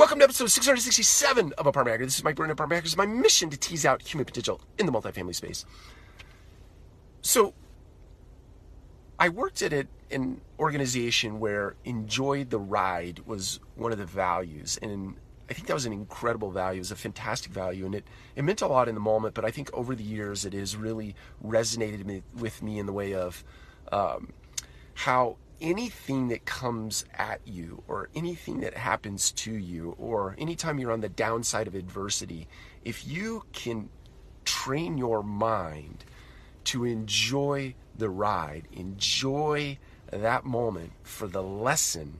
Welcome to episode 667 of Apartment Hacker. This is Mike Burnett, Apartment Hacker. It's my mission to tease out human potential in the multifamily space. So, I worked at an organization where enjoy the ride was one of the values. And I think that was an incredible value. It was a fantastic value. And it, it meant a lot in the moment, but I think over the years it has really resonated with me in the way of um, how anything that comes at you or anything that happens to you or anytime you're on the downside of adversity, if you can train your mind to enjoy the ride, enjoy that moment for the lesson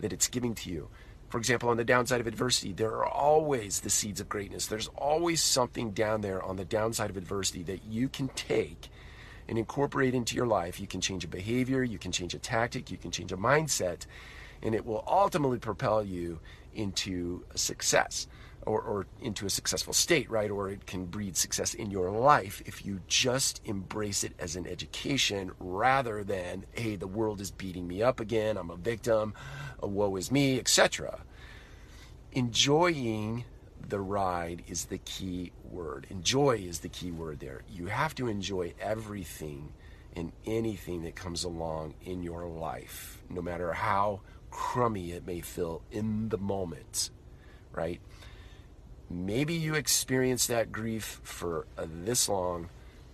that it's giving to you. For example, on the downside of adversity, there are always the seeds of greatness. There's always something down there on the downside of adversity that you can take and incorporate into your life. You can change a behavior, you can change a tactic, you can change a mindset, and it will ultimately propel you into success or, or into a successful state, right? Or it can breed success in your life if you just embrace it as an education rather than, hey, the world is beating me up again, I'm a victim, woe is me, etc. Enjoying the ride is the key word. Enjoy is the key word there. You have to enjoy everything and anything that comes along in your life, no matter how crummy it may feel in the moment, right? Maybe you experience that grief for this long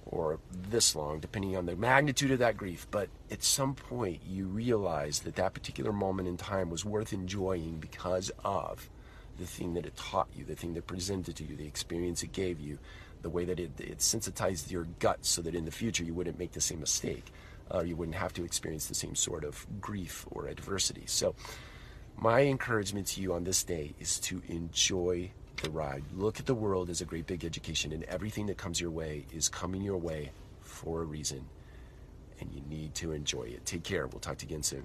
or this long, depending on the magnitude of that grief. But at some point, you realize that that particular moment in time was worth enjoying because of the thing that it taught you, the thing that presented to you, the experience it gave you, the way that it, it sensitized your gut so that in the future you wouldn't make the same mistake. Uh, you wouldn't have to experience the same sort of grief or adversity. So, my encouragement to you on this day is to enjoy the ride. Look at the world as a great big education, and everything that comes your way is coming your way for a reason, and you need to enjoy it. Take care. We'll talk to you again soon.